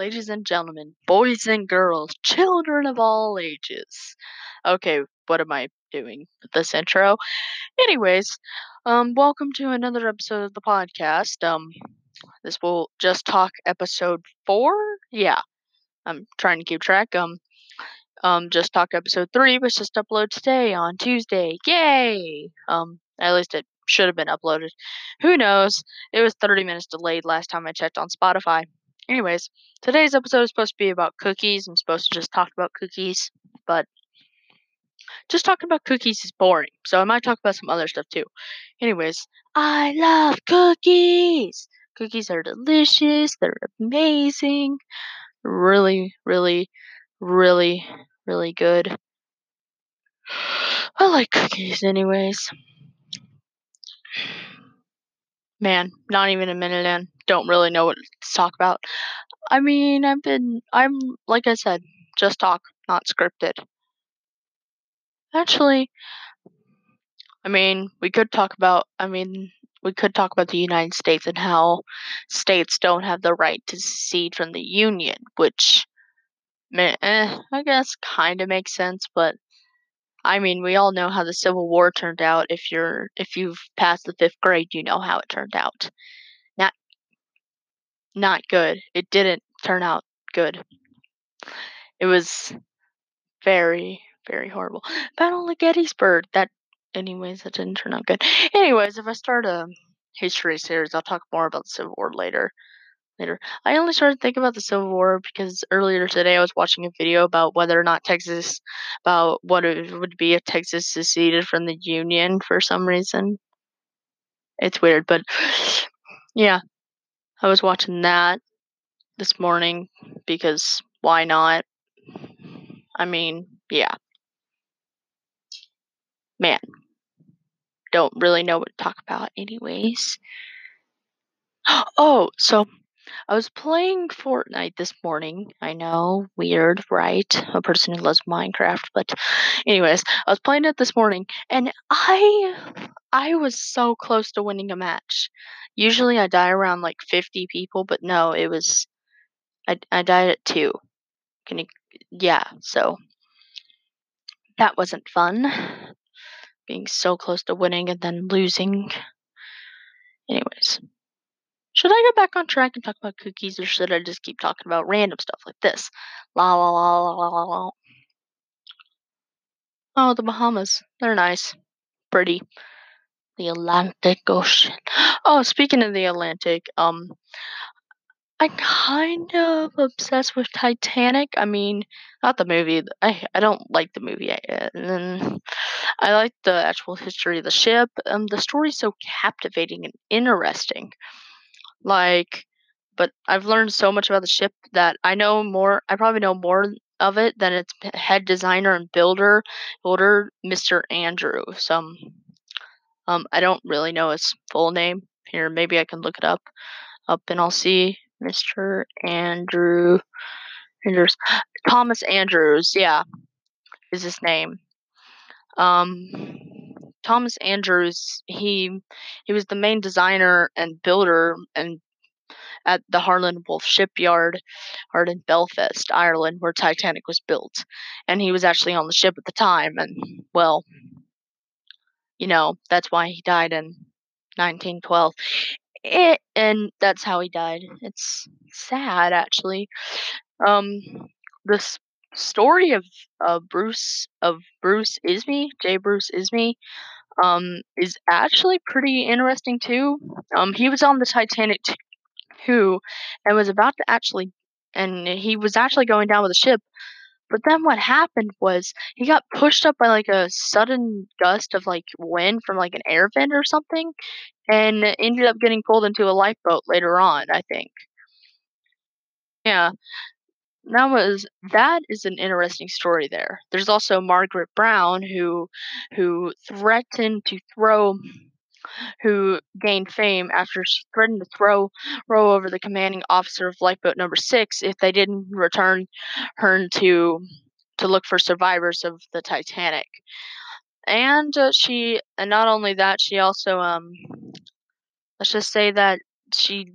ladies and gentlemen, boys and girls, children of all ages. Okay, what am I doing with this intro? Anyways, um, welcome to another episode of the podcast. Um, this will just talk episode four. Yeah, I'm trying to keep track. Um, um, just talk episode three was just uploaded today on Tuesday. Yay! Um, at least it should have been uploaded. Who knows? It was 30 minutes delayed last time I checked on Spotify. Anyways, today's episode is supposed to be about cookies. I'm supposed to just talk about cookies, but just talking about cookies is boring. So I might talk about some other stuff too. Anyways, I love cookies. Cookies are delicious. They're amazing. Really, really, really, really good. I like cookies, anyways. Man, not even a minute in. Don't really know what to talk about. I mean, I've been, I'm, like I said, just talk, not scripted. Actually, I mean, we could talk about, I mean, we could talk about the United States and how states don't have the right to secede from the Union, which, eh, I guess kind of makes sense, but I mean, we all know how the Civil War turned out. If you're if you've passed the fifth grade, you know how it turned out. Not good. It didn't turn out good. It was very very horrible. Battle of Gettysburg. That, anyways, that didn't turn out good. Anyways, if I start a history series, I'll talk more about the Civil War later later. I only started thinking about the Civil War because earlier today I was watching a video about whether or not Texas, about what it would be if Texas seceded from the Union for some reason. It's weird, but yeah, I was watching that this morning because why not? I mean, yeah. Man, don't really know what to talk about, anyways. Oh, so I was playing Fortnite this morning. I know, weird, right? A person who loves Minecraft, but anyways, I was playing it this morning and I I was so close to winning a match. Usually I die around like 50 people, but no, it was I I died at 2. Can you yeah, so that wasn't fun. Being so close to winning and then losing. Anyways, should I go back on track and talk about cookies, or should I just keep talking about random stuff like this? La la la la la la. Oh, the Bahamas. They're nice. Pretty. The Atlantic Ocean. Oh, speaking of the Atlantic, um, I'm kind of obsessed with Titanic. I mean, not the movie. I I don't like the movie. I, I like the actual history of the ship. Um, the story's so captivating and interesting. Like, but I've learned so much about the ship that I know more. I probably know more of it than its head designer and builder, builder Mr. Andrew. Some, um, I don't really know his full name. Here, maybe I can look it up, up, and I'll see Mr. Andrew. Andrews, Thomas Andrews. Yeah, is his name. Um, Thomas Andrews, he he was the main designer and builder and at the Harland Wolff shipyard in Belfast, Ireland, where Titanic was built. And he was actually on the ship at the time and well, you know, that's why he died in 1912. It, and that's how he died. It's sad actually. Um this story of uh, Bruce of Bruce Ismay, J. Bruce Ismay, um, is actually pretty interesting too. Um, he was on the Titanic too, and was about to actually, and he was actually going down with the ship. But then what happened was he got pushed up by like a sudden gust of like wind from like an air vent or something, and ended up getting pulled into a lifeboat later on. I think. Yeah, that was that is an interesting story there. There's also Margaret Brown who who threatened to throw who gained fame after she threatened to throw row over the commanding officer of lifeboat number 6 if they didn't return her to to look for survivors of the Titanic. And uh, she and not only that, she also um let's just say that she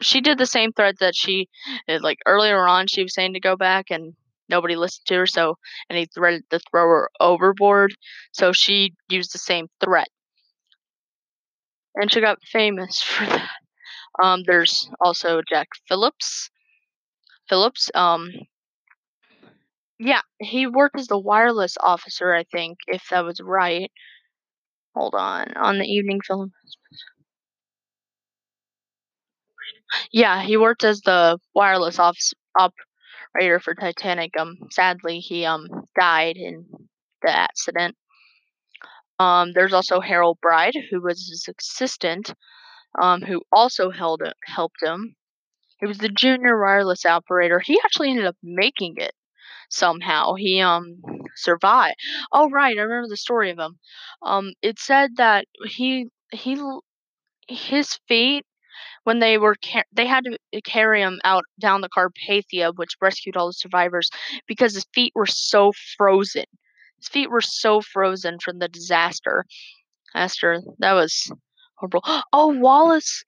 she did the same thread that she uh, like earlier on she was saying to go back and nobody listened to her so and he threaded the thrower overboard so she used the same threat. And she got famous for that. Um there's also jack phillips. Phillips um yeah he worked as the wireless officer i think if that was right. Hold on on the evening film Yeah, he worked as the wireless office operator for Titanic. Um, sadly, he um died in the accident. Um, there's also Harold Bride, who was his assistant, um, who also held it, helped him. He was the junior wireless operator. He actually ended up making it somehow. He um survived. Oh right, I remember the story of him. Um, it said that he he his fate when they were car- they had to uh, carry him out down the Carpathia, which rescued all the survivors because his feet were so frozen. His feet were so frozen from the disaster. Disaster that was horrible. Oh, Wallace!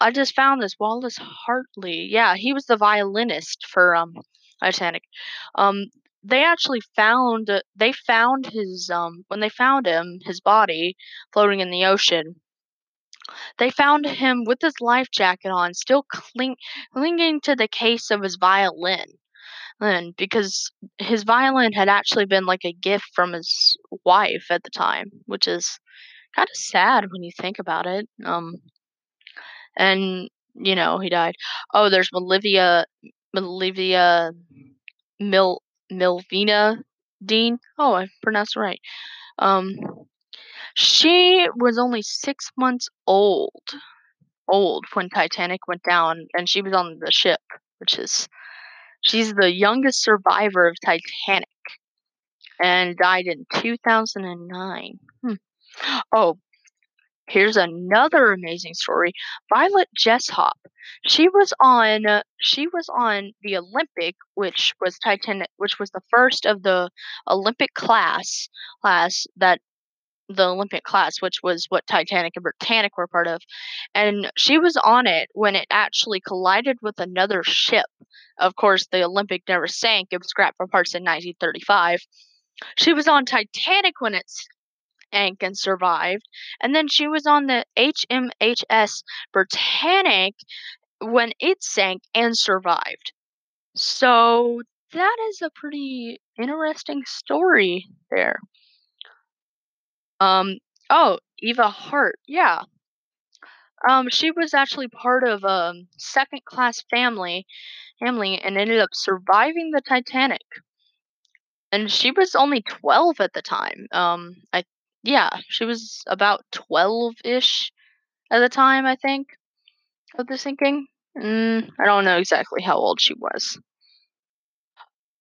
I just found this Wallace Hartley. Yeah, he was the violinist for um Titanic. Um, they actually found they found his um when they found him his body floating in the ocean they found him with his life jacket on, still cling- clinging to the case of his violin. And because his violin had actually been like a gift from his wife at the time, which is kind of sad when you think about it. Um, and you know he died. Oh, there's Olivia, Olivia Mil Millvina Dean. Oh, I pronounced it right. Um, she was only six months old old when Titanic went down, and she was on the ship, which is she's the youngest survivor of Titanic and died in 2009. Hmm. Oh, here's another amazing story. Violet Jessop. She was on she was on the Olympic, which was Titanic, which was the first of the Olympic class class that the Olympic class, which was what Titanic and Britannic were part of. And she was on it when it actually collided with another ship. Of course, the Olympic never sank, it was scrapped for parts in 1935. She was on Titanic when it sank and survived. And then she was on the HMHS Britannic when it sank and survived. So that is a pretty interesting story there. Um, oh, Eva Hart, yeah. Um, she was actually part of a second class family family and ended up surviving the Titanic. And she was only 12 at the time. Um, I yeah, she was about 12-ish at the time, I think, of the sinking. Mm, I don't know exactly how old she was.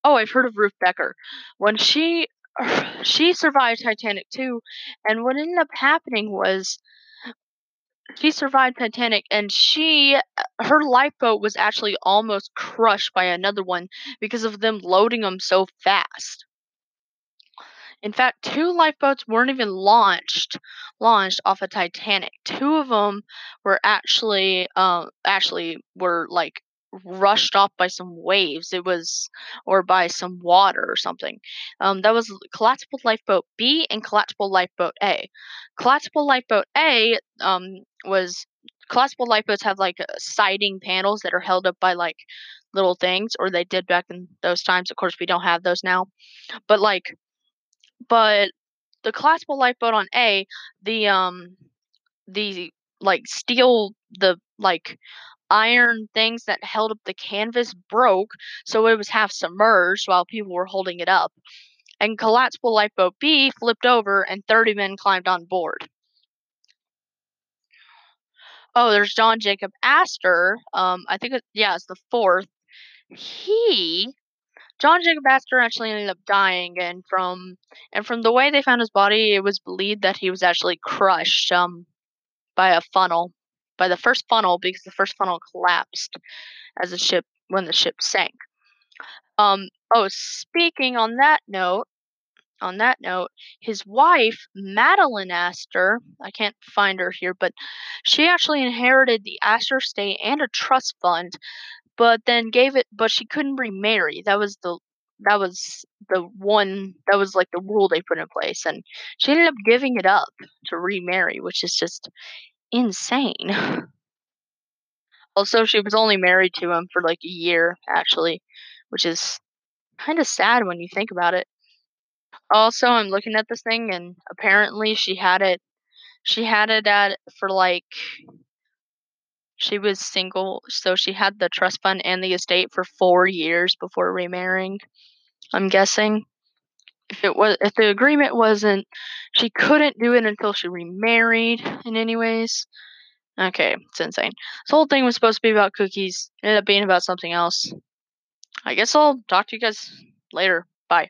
Oh, I've heard of Ruth Becker. When she she survived Titanic too, and what ended up happening was she survived Titanic and she her lifeboat was actually almost crushed by another one because of them loading them so fast. In fact, two lifeboats weren't even launched launched off of Titanic. Two of them were actually um actually were like rushed off by some waves. It was or by some water or something. Um, that was collapsible lifeboat B and collapsible lifeboat A. Collapsible lifeboat A um was collapsible lifeboats have like siding panels that are held up by like little things, or they did back in those times. Of course, we don't have those now. But like but the collapsible lifeboat on A, the um the like steel the like iron things that held up the canvas broke, so it was half submerged while people were holding it up. And collapsible lifeboat B flipped over and 30 men climbed on board. Oh, there's John Jacob Astor. Um, I think it, yeah, it's the fourth. He John Jacob Astor actually ended up dying, and from and from the way they found his body, it was believed that he was actually crushed um by a funnel, by the first funnel because the first funnel collapsed as the ship when the ship sank. Um. Oh, speaking on that note, on that note, his wife, Madeleine Astor, I can't find her here, but she actually inherited the Astor estate and a trust fund, but then gave it but she couldn't remarry. That was the that was the one that was like the rule they put in place and she ended up giving it up to remarry, which is just insane. Also, she was only married to him for like a year actually, which is kind of sad when you think about it. Also, I'm looking at this thing and apparently she had it she had it at for like she was single, so she had the trust fund and the estate for 4 years before remarrying. I'm guessing. If it was if the agreement wasn't she couldn't do it until she remarried in any ways. Okay, it's insane. This whole thing was supposed to be about cookies, it ended up being about something else. I guess I'll talk to you guys later. Bye.